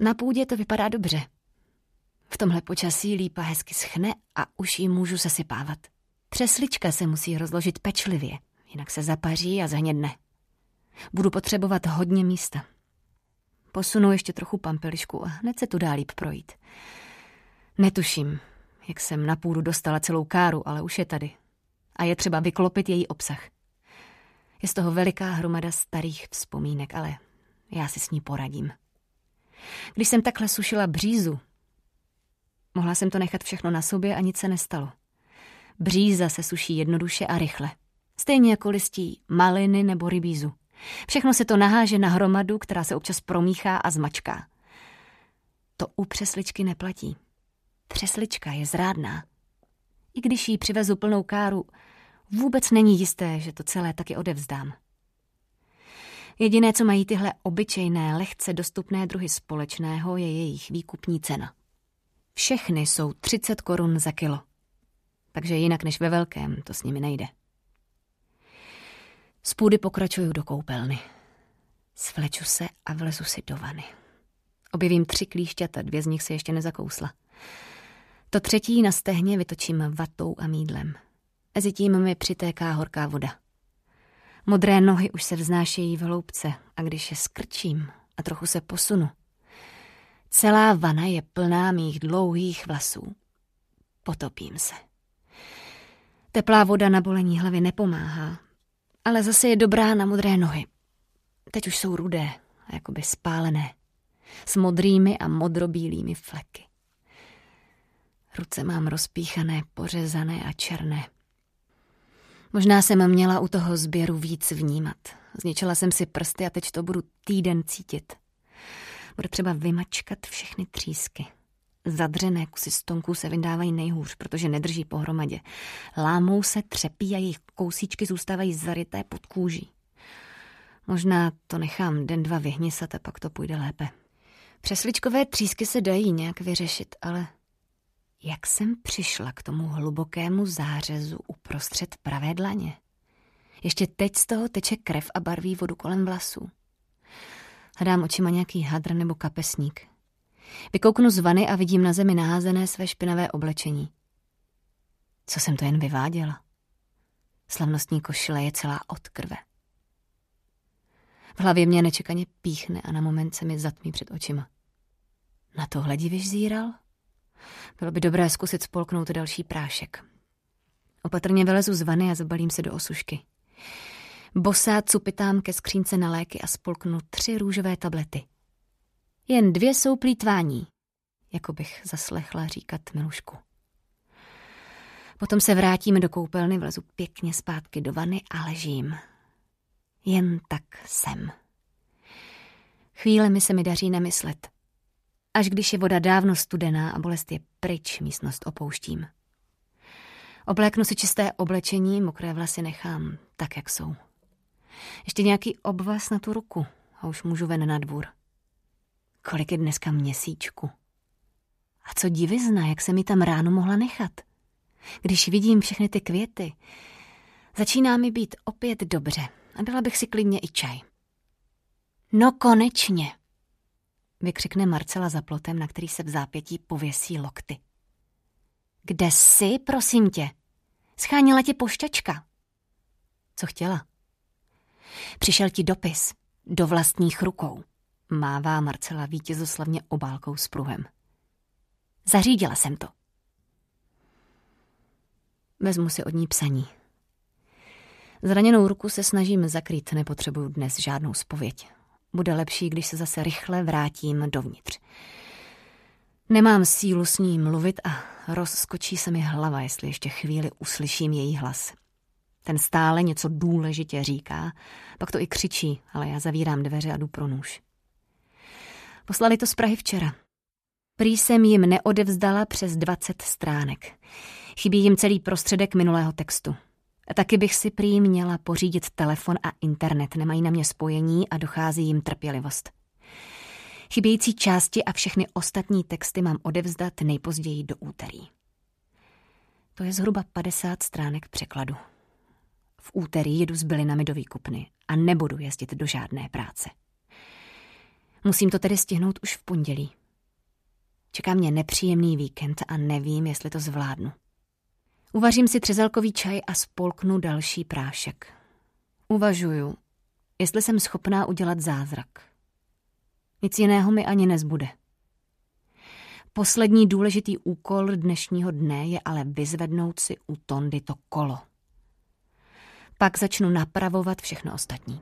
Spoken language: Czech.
Na půdě to vypadá dobře. V tomhle počasí lípa hezky schne a už ji můžu zasypávat. Třeslička se musí rozložit pečlivě, jinak se zapaří a zhnědne. Budu potřebovat hodně místa. Posunu ještě trochu pampelišku a hned se tu dá líp projít. Netuším, jak jsem na půdu dostala celou káru, ale už je tady. A je třeba vyklopit její obsah. Je z toho veliká hromada starých vzpomínek, ale já si s ní poradím. Když jsem takhle sušila břízu, mohla jsem to nechat všechno na sobě a nic se nestalo. Bříza se suší jednoduše a rychle. Stejně jako listí maliny nebo rybízu. Všechno se to naháže na hromadu, která se občas promíchá a zmačká. To u přesličky neplatí. Přeslička je zrádná. I když jí přivezu plnou káru, vůbec není jisté, že to celé taky odevzdám. Jediné, co mají tyhle obyčejné, lehce dostupné druhy společného, je jejich výkupní cena. Všechny jsou 30 korun za kilo. Takže jinak než ve velkém to s nimi nejde. Z půdy pokračuju do koupelny. Svleču se a vlezu si do vany. Objevím tři klíšťata, dvě z nich se ještě nezakousla. To třetí na stehně vytočím vatou a mídlem. Mezitím mi přitéká horká voda. Modré nohy už se vznášejí v hloubce a když je skrčím a trochu se posunu, celá vana je plná mých dlouhých vlasů. Potopím se. Teplá voda na bolení hlavy nepomáhá, ale zase je dobrá na modré nohy. Teď už jsou rudé, jakoby spálené, s modrými a modrobílými fleky. Ruce mám rozpíchané, pořezané a černé. Možná jsem měla u toho sběru víc vnímat. Zničila jsem si prsty a teď to budu týden cítit. Bude třeba vymačkat všechny třísky. Zadřené kusy stonků se vydávají nejhůř, protože nedrží pohromadě. Lámou se, třepí a jejich kousíčky zůstávají zaryté pod kůží. Možná to nechám den dva vyhnisat a pak to půjde lépe. Přesličkové třísky se dají nějak vyřešit, ale jak jsem přišla k tomu hlubokému zářezu uprostřed pravé dlaně? Ještě teď z toho teče krev a barví vodu kolem vlasů. Hledám očima nějaký hadr nebo kapesník. Vykouknu z vany a vidím na zemi naházené své špinavé oblečení. Co jsem to jen vyváděla? Slavnostní košile je celá od krve. V hlavě mě nečekaně píchne a na moment se mi zatmí před očima. Na tohle divíš zíral? Bylo by dobré zkusit spolknout další prášek. Opatrně vylezu z vany a zabalím se do osušky. Bosá cupitám ke skřínce na léky a spolknu tři růžové tablety. Jen dvě jsou plítvání, jako bych zaslechla říkat Milušku. Potom se vrátím do koupelny, vlezu pěkně zpátky do vany a ležím. Jen tak jsem. Chvíle mi se mi daří nemyslet. Až když je voda dávno studená a bolest je pryč, místnost opouštím. Obléknu si čisté oblečení, mokré vlasy nechám tak, jak jsou. Ještě nějaký obvaz na tu ruku a už můžu ven na dvůr. Kolik je dneska měsíčku? A co divizna, jak se mi tam ráno mohla nechat? Když vidím všechny ty květy, začíná mi být opět dobře a dala bych si klidně i čaj. No konečně! Vykřikne Marcela za plotem, na který se v zápětí pověsí lokty. Kde jsi, prosím tě? Schánila tě pošťačka. Co chtěla? Přišel ti dopis, do vlastních rukou, mává Marcela vítězoslavně obálkou s pruhem. Zařídila jsem to. Vezmu si od ní psaní. Zraněnou ruku se snažím zakrýt, nepotřebuju dnes žádnou spověď. Bude lepší, když se zase rychle vrátím dovnitř. Nemám sílu s ní mluvit a rozskočí se mi hlava, jestli ještě chvíli uslyším její hlas. Ten stále něco důležitě říká, pak to i křičí, ale já zavírám dveře a jdu pro nůž. Poslali to z Prahy včera. Prý jsem jim neodevzdala přes 20 stránek. Chybí jim celý prostředek minulého textu. Taky bych si prý měla pořídit telefon a internet, nemají na mě spojení a dochází jim trpělivost. Chybějící části a všechny ostatní texty mám odevzdat nejpozději do úterý. To je zhruba 50 stránek překladu. V úterý jedu s bylinami do výkupny a nebudu jezdit do žádné práce. Musím to tedy stihnout už v pondělí. Čeká mě nepříjemný víkend a nevím, jestli to zvládnu. Uvařím si třezelkový čaj a spolknu další prášek. Uvažuju, jestli jsem schopná udělat zázrak. Nic jiného mi ani nezbude. Poslední důležitý úkol dnešního dne je ale vyzvednout si u Tondy to kolo. Pak začnu napravovat všechno ostatní.